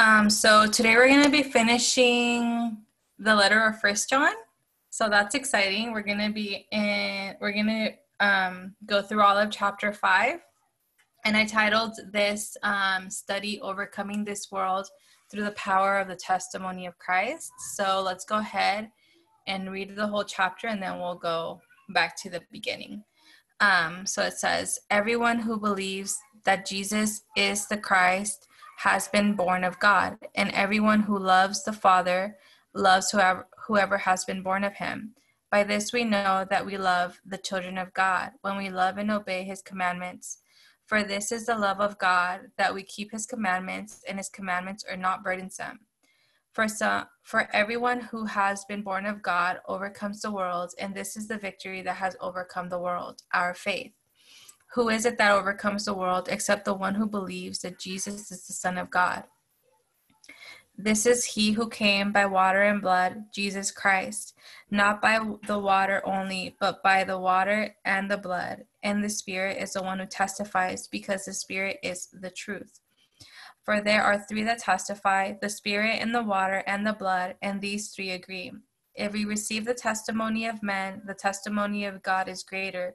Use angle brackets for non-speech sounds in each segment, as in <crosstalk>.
Um, so today we're going to be finishing the letter of First John. So that's exciting. We're going to be in. We're going to um, go through all of chapter five, and I titled this um, study "Overcoming This World Through the Power of the Testimony of Christ." So let's go ahead and read the whole chapter, and then we'll go back to the beginning. Um, so it says, "Everyone who believes that Jesus is the Christ." Has been born of God, and everyone who loves the Father loves whoever, whoever has been born of him. By this we know that we love the children of God, when we love and obey his commandments. For this is the love of God, that we keep his commandments, and his commandments are not burdensome. For, some, for everyone who has been born of God overcomes the world, and this is the victory that has overcome the world, our faith. Who is it that overcomes the world except the one who believes that Jesus is the Son of God? This is he who came by water and blood, Jesus Christ, not by the water only, but by the water and the blood. And the Spirit is the one who testifies, because the Spirit is the truth. For there are three that testify the Spirit and the water and the blood, and these three agree. If we receive the testimony of men, the testimony of God is greater.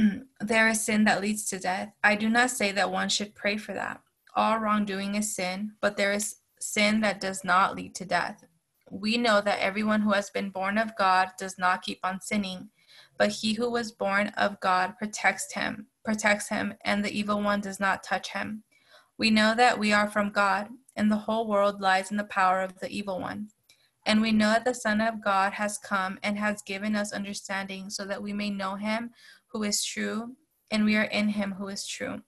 <clears throat> there is sin that leads to death. I do not say that one should pray for that. All wrongdoing is sin, but there is sin that does not lead to death. We know that everyone who has been born of God does not keep on sinning, but he who was born of God protects him, protects him, and the evil one does not touch him. We know that we are from God, and the whole world lies in the power of the evil one. And we know that the Son of God has come and has given us understanding so that we may know him who is true, and we are in him who is true.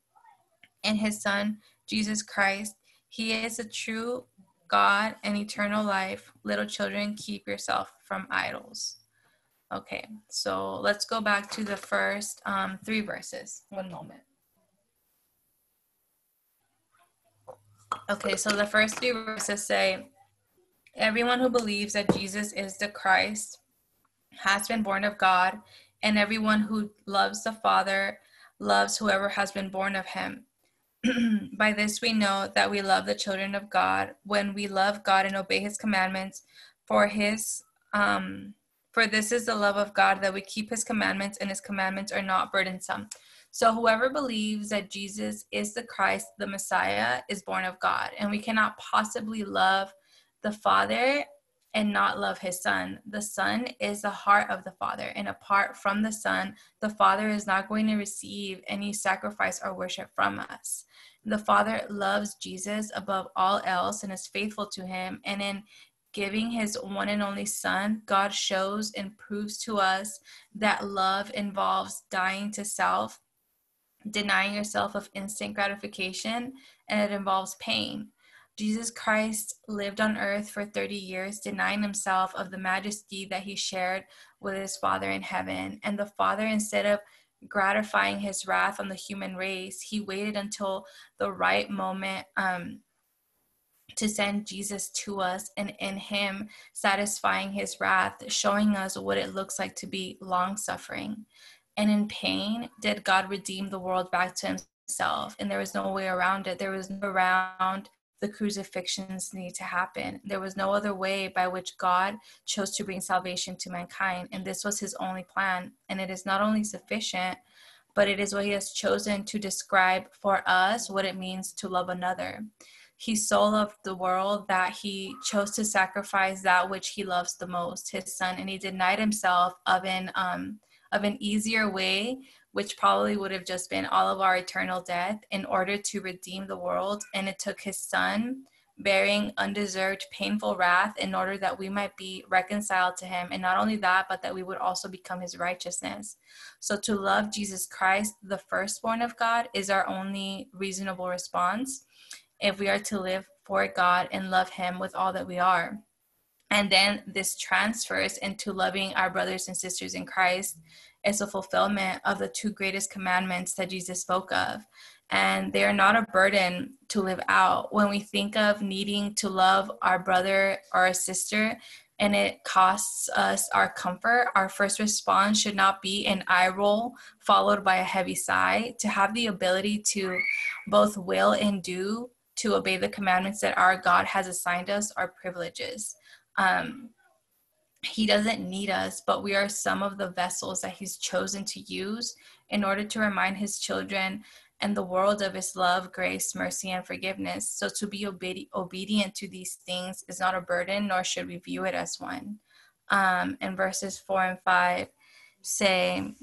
and his Son, Jesus Christ, he is a true God and eternal life. Little children, keep yourself from idols. Okay, so let's go back to the first um, three verses. One moment. Okay, so the first three verses say, Everyone who believes that Jesus is the Christ has been born of God, and everyone who loves the Father loves whoever has been born of him. <clears throat> By this we know that we love the children of God when we love God and obey his commandments for his um for this is the love of God that we keep his commandments and his commandments are not burdensome. So whoever believes that Jesus is the Christ, the Messiah, is born of God and we cannot possibly love the Father and not love his son. The son is the heart of the father, and apart from the son, the father is not going to receive any sacrifice or worship from us. The father loves Jesus above all else and is faithful to him, and in giving his one and only son, God shows and proves to us that love involves dying to self, denying yourself of instant gratification, and it involves pain. Jesus Christ lived on earth for 30 years, denying himself of the majesty that he shared with his Father in heaven. And the Father, instead of gratifying his wrath on the human race, he waited until the right moment um, to send Jesus to us and in him satisfying his wrath, showing us what it looks like to be long suffering. And in pain, did God redeem the world back to himself? And there was no way around it. There was no around the crucifixions need to happen. There was no other way by which God chose to bring salvation to mankind, and this was his only plan. And it is not only sufficient, but it is what he has chosen to describe for us what it means to love another. he so loved the world that he chose to sacrifice that which he loves the most, his son, and he denied himself of an um, of an easier way, which probably would have just been all of our eternal death, in order to redeem the world. And it took his son bearing undeserved painful wrath in order that we might be reconciled to him and not only that but that we would also become his righteousness so to love jesus christ the firstborn of god is our only reasonable response if we are to live for God and love Him with all that we are. And then this transfers into loving our brothers and sisters in Christ is a fulfillment of the two greatest commandments that Jesus spoke of. And they are not a burden to live out. When we think of needing to love our brother or a sister, and it costs us our comfort, our first response should not be an eye roll followed by a heavy sigh. To have the ability to both will and do to obey the commandments that our God has assigned us are privileges. Um, he doesn't need us, but we are some of the vessels that He's chosen to use in order to remind His children and the world of His love, grace, mercy, and forgiveness. So to be obe- obedient to these things is not a burden, nor should we view it as one. Um, and verses four and five say,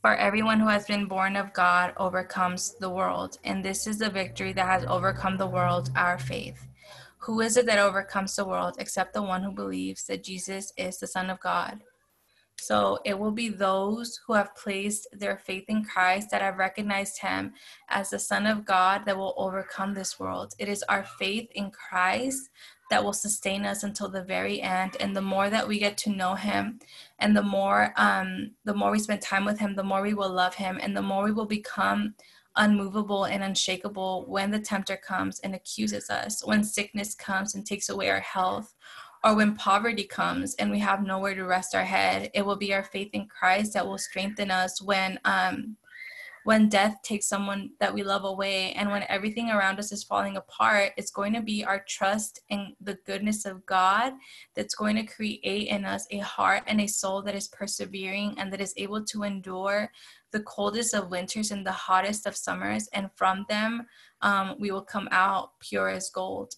for everyone who has been born of God overcomes the world, and this is the victory that has overcome the world, our faith. Who is it that overcomes the world except the one who believes that Jesus is the Son of God? So it will be those who have placed their faith in Christ that have recognized him as the Son of God that will overcome this world. It is our faith in Christ that will sustain us until the very end and the more that we get to know him and the more um, the more we spend time with him the more we will love him and the more we will become unmovable and unshakable when the tempter comes and accuses us when sickness comes and takes away our health or when poverty comes and we have nowhere to rest our head it will be our faith in christ that will strengthen us when um, when death takes someone that we love away and when everything around us is falling apart, it's going to be our trust in the goodness of God that's going to create in us a heart and a soul that is persevering and that is able to endure the coldest of winters and the hottest of summers. And from them, um, we will come out pure as gold.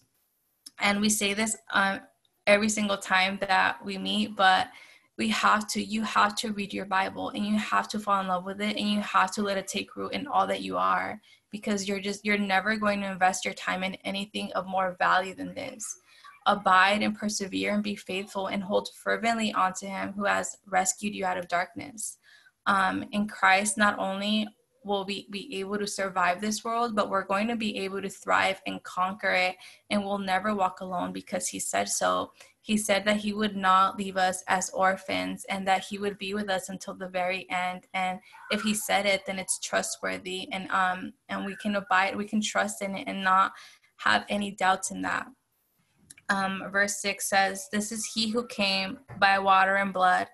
And we say this um, every single time that we meet, but we have to you have to read your bible and you have to fall in love with it and you have to let it take root in all that you are because you're just you're never going to invest your time in anything of more value than this abide and persevere and be faithful and hold fervently onto him who has rescued you out of darkness um, in christ not only will we be able to survive this world, but we're going to be able to thrive and conquer it, and we'll never walk alone because He said so. He said that He would not leave us as orphans and that He would be with us until the very end. And if He said it, then it's trustworthy, and um, and we can abide, we can trust in it, and not have any doubts in that. Um, verse six says, "This is He who came by water and blood."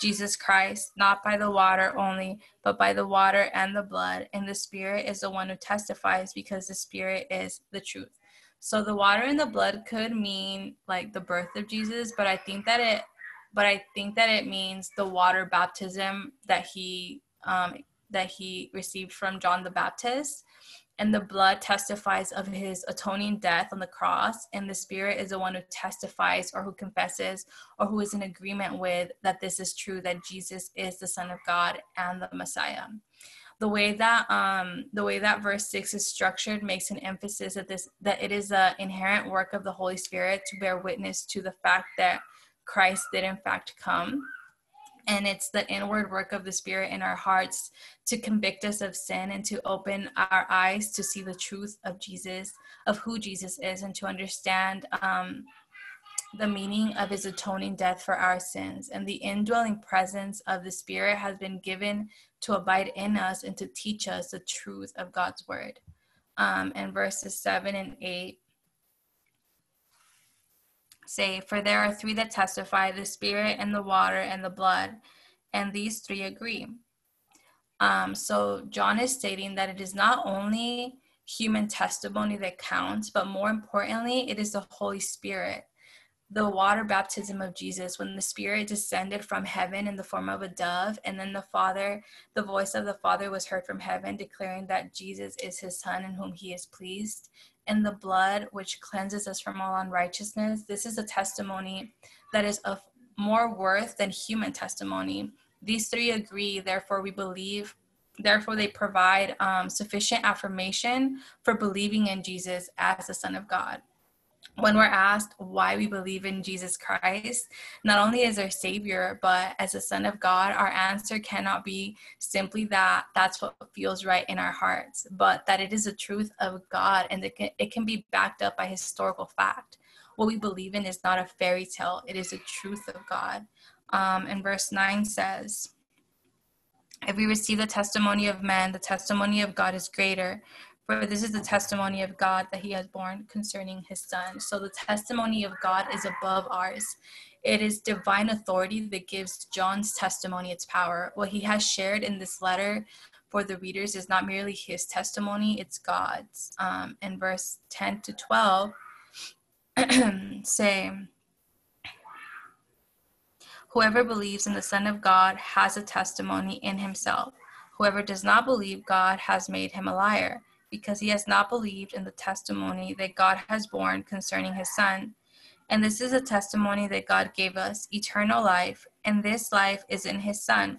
Jesus Christ, not by the water only, but by the water and the blood. And the Spirit is the one who testifies because the Spirit is the truth. So the water and the blood could mean like the birth of Jesus, but I think that it, but I think that it means the water baptism that he um, that he received from John the Baptist and the blood testifies of his atoning death on the cross and the spirit is the one who testifies or who confesses or who is in agreement with that this is true that jesus is the son of god and the messiah. The way that um the way that verse 6 is structured makes an emphasis that this that it is the inherent work of the holy spirit to bear witness to the fact that christ did in fact come and it's the inward work of the spirit in our hearts to convict us of sin and to open our eyes to see the truth of jesus of who jesus is and to understand um, the meaning of his atoning death for our sins. And the indwelling presence of the spirit has been given to abide in us and to teach us the truth of god's word. Um, and verses 7 and 8 say, For there are three that testify the Spirit and the water and the blood, and these three agree. Um, so John is stating that it is not only human testimony that counts, but more importantly, it is the Holy Spirit. the water baptism of Jesus when the Spirit descended from heaven in the form of a dove, and then the Father, the voice of the Father was heard from heaven declaring that Jesus is his Son in whom he is pleased, and the blood which cleanses us from all unrighteousness. This is a testimony that is of more worth than human testimony. These three agree, therefore, we believe. Therefore, they provide um, sufficient affirmation for believing in Jesus as the Son of God when we're asked why we believe in Jesus Christ, not only as our Savior, but as a Son of God, our answer cannot be simply that that's what feels right in our hearts, but that it is a truth of God and it can, it can be backed up by historical fact. What we believe in is not a fairy tale, it is a truth of God. Um, and verse 9 says, if we receive the testimony of men, the testimony of God is greater. For this is the testimony of God that he has borne concerning his son. So the testimony of God is above ours. It is divine authority that gives John's testimony its power. What he has shared in this letter for the readers is not merely his testimony, it's God's. Um, in verse 10 to 12, <clears throat> say, Whoever believes in the Son of God has a testimony in himself. Whoever does not believe God has made him a liar because he has not believed in the testimony that God has borne concerning his Son. And this is a testimony that God gave us eternal life, and this life is in his Son.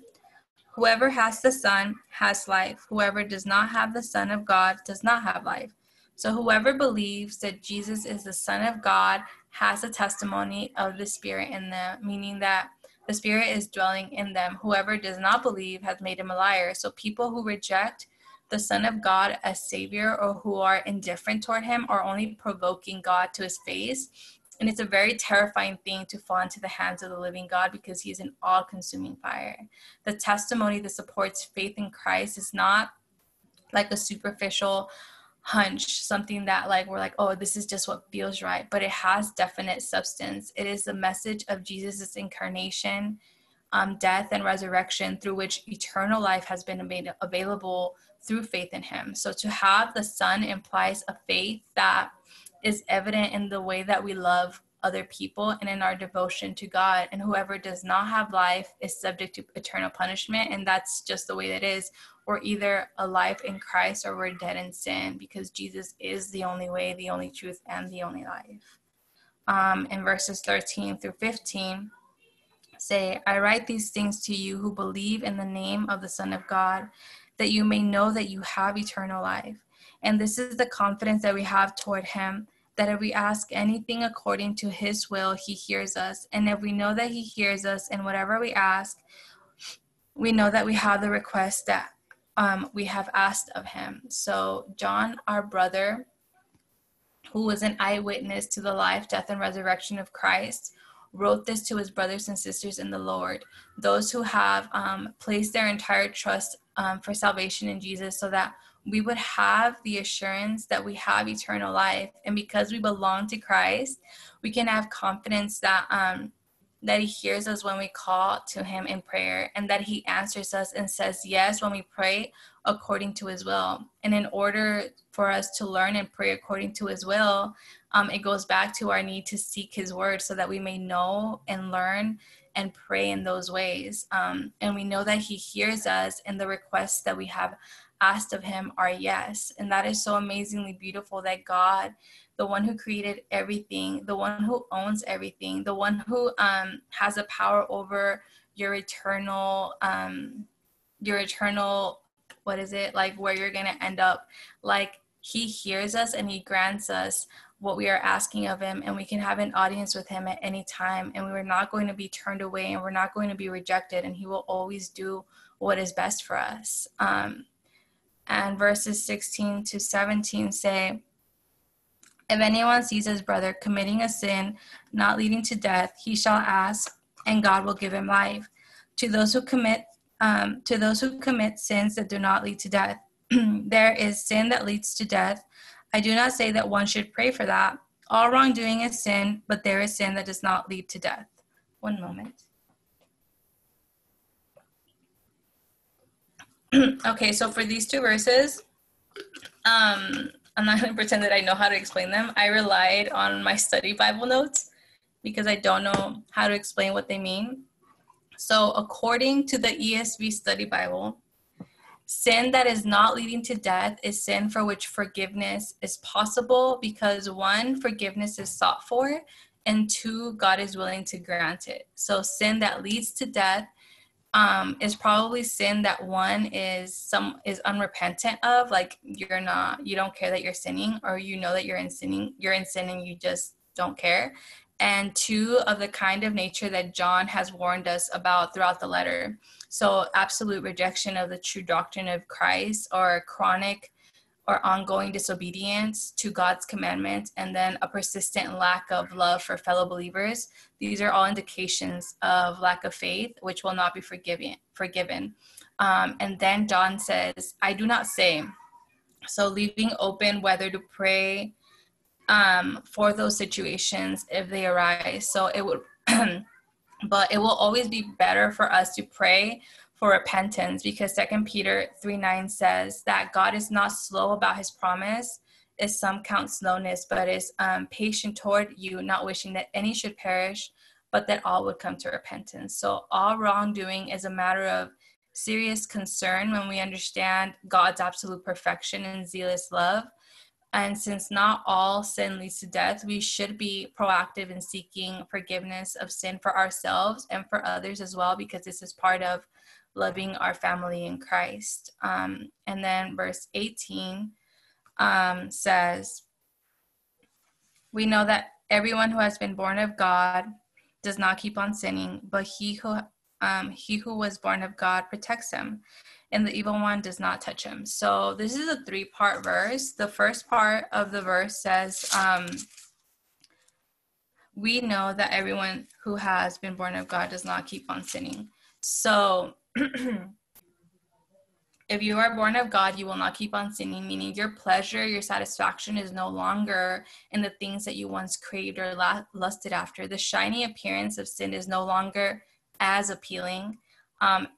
Whoever has the Son has life. Whoever does not have the Son of God does not have life. So whoever believes that Jesus is the Son of God has a testimony of the Spirit in them, meaning that the Spirit is dwelling in them. Whoever does not believe has made him a liar. So people who reject the Son of God as Savior or who are indifferent toward Him are only provoking God to His face. And it's a very terrifying thing to fall into the hands of the living God because He is an all consuming fire. The testimony that supports faith in Christ is not like a superficial hunch, something that like we're like, oh, this is just what feels right, but it has definite substance. It is the message of Jesus' incarnation, um, death, and resurrection through which eternal life has been made available through faith in him. So to have the Son implies a faith that is evident in the way that we love other people and in our devotion to God. And whoever does not have life is subject to eternal punishment. And that's just the way it is. We're either alive in Christ or we're dead in sin because Jesus is the only way, the only truth, and the only life. Um, in verses 13 through 15, say, I write these things to you who believe in the name of the Son of God that you may know that you have eternal life. And this is the confidence that we have toward him that if we ask anything according to his will, he hears us. And if we know that he hears us in whatever we ask, we know that we have the request that um, we have asked of him. So, John, our brother, who was an eyewitness to the life, death, and resurrection of Christ, wrote this to his brothers and sisters in the Lord, those who have um, placed their entire trust um, for salvation in Jesus so that we would have the assurance that we have eternal life. And because we belong to Christ, we can have confidence that um, that he hears us when we call to him in prayer and that he answers us and says yes when we pray according to his will. And in order for us to learn and pray according to his will, um, it goes back to our need to seek his word so that we may know and learn and pray in those ways. Um, and we know that He hears us, and the requests that we have asked of Him are yes. And that is so amazingly beautiful that God, the one who created everything, the one who owns everything, the one who um, has a power over your eternal, um, your eternal, what is it like, where you're gonna end up, like He hears us and He grants us what we are asking of him and we can have an audience with him at any time and we're not going to be turned away and we're not going to be rejected and he will always do what is best for us. Um, and verses 16 to 17 say if anyone sees his brother committing a sin not leading to death he shall ask and god will give him life. To those who commit um, to those who commit sins that do not lead to death <clears throat> there is sin that leads to death I do not say that one should pray for that. All wrongdoing is sin, but there is sin that does not lead to death. One moment. <clears throat> okay, so for these two verses, um, I'm not going <laughs> to pretend that I know how to explain them. I relied on my study Bible notes because I don't know how to explain what they mean. So, according to the ESV Study Bible, sin that is not leading to death is sin for which forgiveness is possible because one, forgiveness is sought for, and two, God is willing to grant it. So, sin that leads to death um, is probably sin that one is some is unrepentant of, like you're not, you don't care that you're sinning, or you know that you're in sinning, you're in sin, and you just don't care and two of the kind of nature that John has warned us about throughout the letter. So, absolute rejection of the true doctrine of Christ, or chronic or ongoing disobedience to God's commandments, and then a persistent lack of love for fellow believers. These are all indications of lack of faith, which will not be forgiven. Forgiven. Um, and then John says, "I do not say." So, leaving open whether to pray um, for those situations if they arise. So it would, <clears throat> but it will always be better for us to pray for repentance because Second Peter 3 9 says that God is not slow about his promise, as some count slowness, but is um, patient toward you, not wishing that any should perish, but that all would come to repentance. So all wrongdoing is a matter of serious concern when we understand God's absolute perfection and zealous love and since not all sin leads to death, we should be proactive in seeking forgiveness of sin for ourselves and for others as well, because this is part of loving our family in Christ. Um, and then verse 18 um, says, We know that everyone who has been born of God does not keep on sinning, but he who um, he who was born of God protects him and the evil one does not touch him. So this is a three part verse. The first part of the verse says, um, We know that everyone who has been born of God does not keep on sinning. So <clears throat> if you are born of God, you will not keep on sinning, meaning your pleasure, your satisfaction is no longer in the things that you once craved or lusted after. The shiny appearance of sin is no longer as appealing. Um,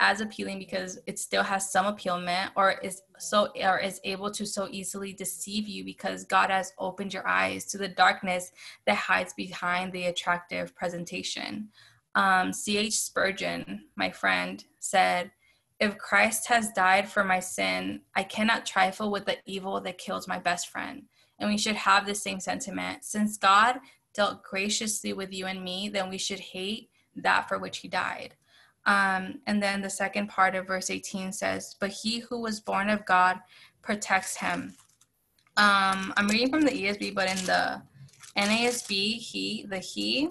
as appealing because it still has some appealment or is so or is able to so easily deceive you because God has opened your eyes to the darkness that hides behind the attractive presentation. Um, C.H. Spurgeon, my friend, said, If Christ has died for my sin, I cannot trifle with the evil that kills my best friend. And we should have the same sentiment. Since God dealt graciously with you and me, then we should hate that for which he died. Um, and then the second part of verse 18 says, But he who was born of God protects him. Um, I'm reading from the ESV, but in the NASB, he, the he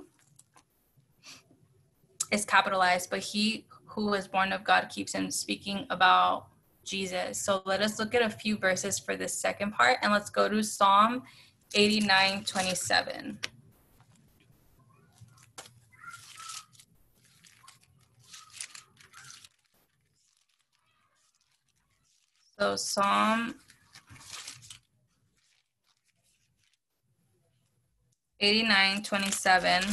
is capitalized, but he who was born of God keeps him speaking about Jesus. So let us look at a few verses for this second part, and let's go to Psalm 89 27. So Psalm 89 27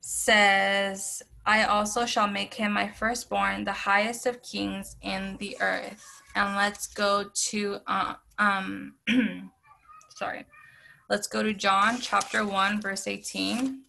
says, I also shall make him my firstborn, the highest of kings in the earth. And let's go to, uh, um, <clears throat> sorry, let's go to John chapter 1, verse 18.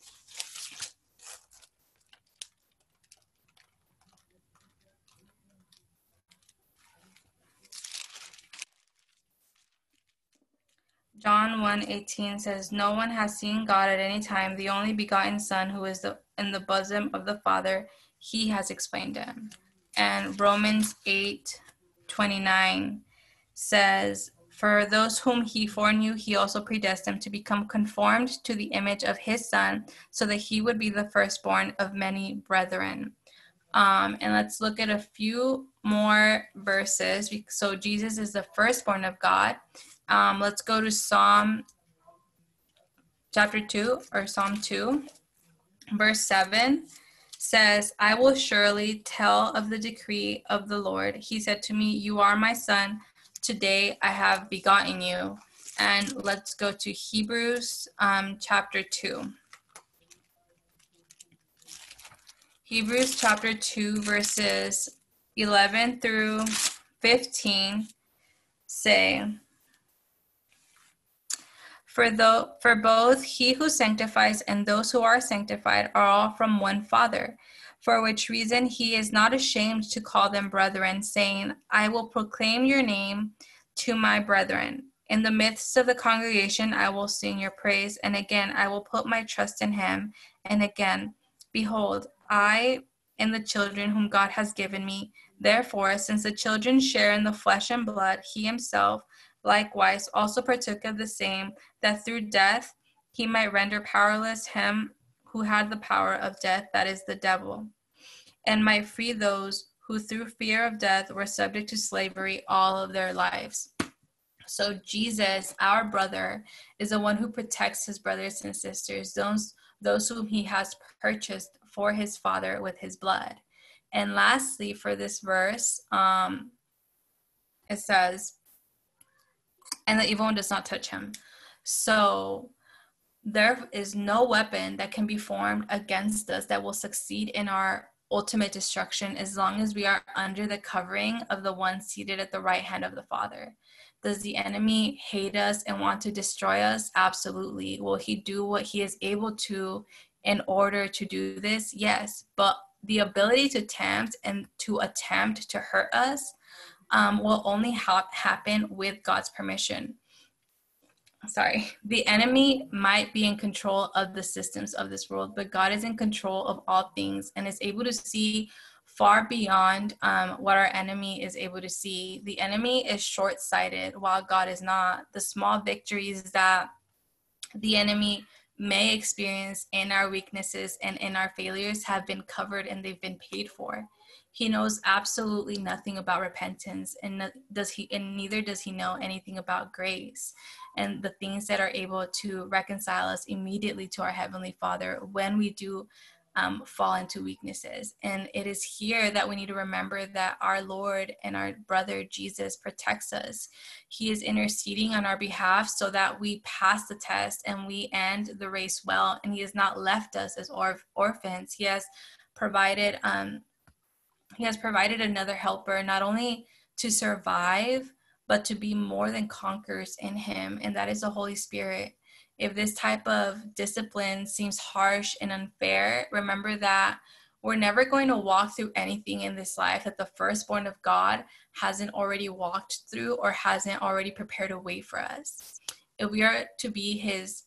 John 1:18 says, "No one has seen God at any time. The only begotten Son, who is the, in the bosom of the Father, He has explained him." And Romans 8:29 says, "For those whom He foreknew, He also predestined to become conformed to the image of His Son, so that He would be the firstborn of many brethren." Um, and let's look at a few more verses. So Jesus is the firstborn of God. Um, let's go to Psalm chapter 2 or Psalm 2, verse 7 says, I will surely tell of the decree of the Lord. He said to me, You are my son. Today I have begotten you. And let's go to Hebrews um, chapter 2. Hebrews chapter 2, verses 11 through 15 say, For though for both he who sanctifies and those who are sanctified are all from one Father, for which reason he is not ashamed to call them brethren, saying, I will proclaim your name to my brethren. In the midst of the congregation, I will sing your praise. And again, I will put my trust in him. And again, behold, I and the children whom God has given me. Therefore, since the children share in the flesh and blood, he himself likewise also partook of the same, that through death he might render powerless him who had the power of death, that is the devil, and might free those who through fear of death were subject to slavery all of their lives. So Jesus, our brother, is the one who protects his brothers and sisters, those, those whom he has purchased for his father with his blood. And lastly, for this verse, um, it says, and the evil one does not touch him. So there is no weapon that can be formed against us that will succeed in our ultimate destruction as long as we are under the covering of the one seated at the right hand of the Father. Does the enemy hate us and want to destroy us? Absolutely. Will he do what he is able to in order to do this? Yes. But the ability to tempt and to attempt to hurt us um, will only ha- happen with God's permission. Sorry, the enemy might be in control of the systems of this world, but God is in control of all things and is able to see far beyond um, what our enemy is able to see. The enemy is short sighted while God is not. The small victories that the enemy may experience in our weaknesses and in our failures have been covered and they've been paid for. He knows absolutely nothing about repentance and does he and neither does he know anything about grace and the things that are able to reconcile us immediately to our heavenly Father when we do um, fall into weaknesses. And it is here that we need to remember that our Lord and our brother Jesus protects us. He is interceding on our behalf so that we pass the test and we end the race well. And He has not left us as or- orphans. He has provided um, He has provided another helper, not only to survive, but to be more than conquerors in Him, and that is the Holy Spirit if this type of discipline seems harsh and unfair, remember that we're never going to walk through anything in this life that the firstborn of God hasn't already walked through or hasn't already prepared a way for us. If we are to be his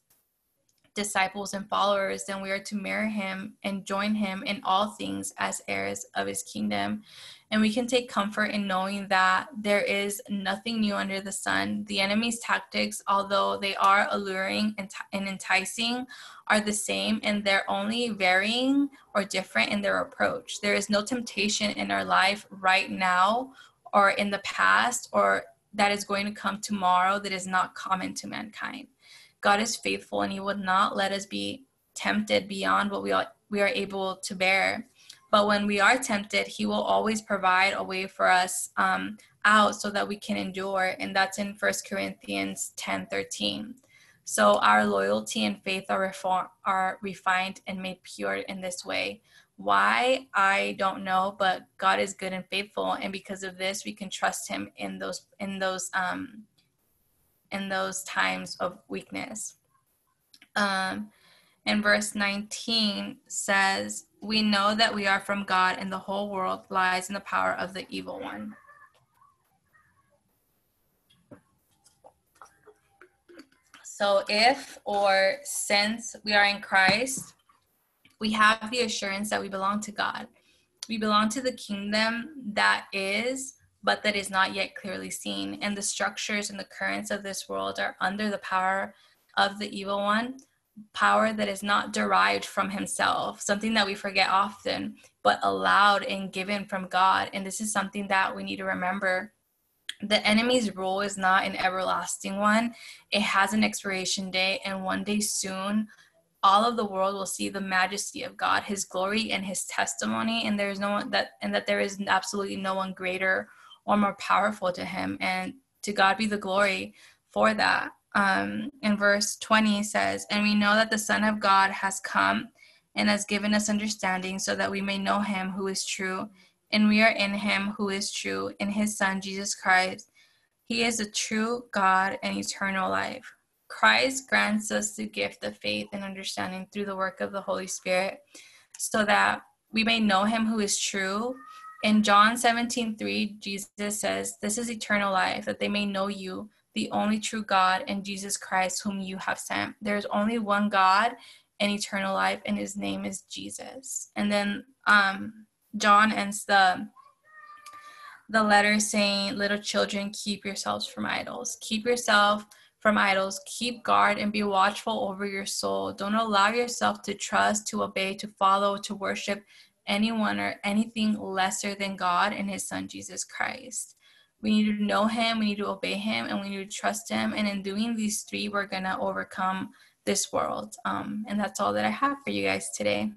disciples and followers, then we are to mirror him and join him in all things as heirs of his kingdom. And we can take comfort in knowing that there is nothing new under the sun. The enemy's tactics, although they are alluring and, enticing, are the same and they're only varying or different in their approach. There is no temptation in our life right now or in the past or that is going to come tomorrow that is not common to mankind. God is faithful and He would not let us be tempted beyond what we are, we are able to bear. But when we are tempted, He will always provide a way for us um, out so that we can endure. And that's in First Corinthians 10 13. So our loyalty and faith are, reform, are refined and made pure in this way. Why I don't know, but God is good and faithful, and because of this, we can trust Him in those in those um, in those times of weakness. Um, and verse 19 says, We know that we are from God, and the whole world lies in the power of the evil one. So, if or since we are in Christ, we have the assurance that we belong to God. We belong to the kingdom that is but that is not yet clearly seen. And the structures and the currents of this world are under the power of the evil one, power that is not derived from himself, something that we forget often, but allowed and given from God. And this is something that we need to remember. The enemy's rule is not an everlasting one, it has an expiration date, and one day soon, all of the world will see the majesty of God, his glory and his testimony, and there is no one that and that there is absolutely no one greater or more powerful to him. And to God be the glory for that. Um, in verse 20 says, And we know that the Son of God has come and has given us understanding so that we may know him who is true. And we are in him who is true, in his Son, Jesus Christ. He is a true God and eternal life. Christ grants us the gift of faith and understanding through the work of the Holy Spirit so that we may know him who is true. In John 17, 3, Jesus says, This is eternal life, that they may know you, the only true God, and Jesus Christ, whom you have sent. There is only one God and eternal life, and his name is Jesus. And then um, John ends the the letter saying, Little children, keep yourselves from idols. Keep yourself from idols. Keep guard and be watchful over your soul. Don't allow yourself to trust, to obey, to follow, to worship anyone or anything lesser than God and His Son, Jesus Christ. We need to know Him, we need to obey Him, and we need to trust Him. And in doing these three, we're going to overcome this world. Um, and that's all that I have for you guys today.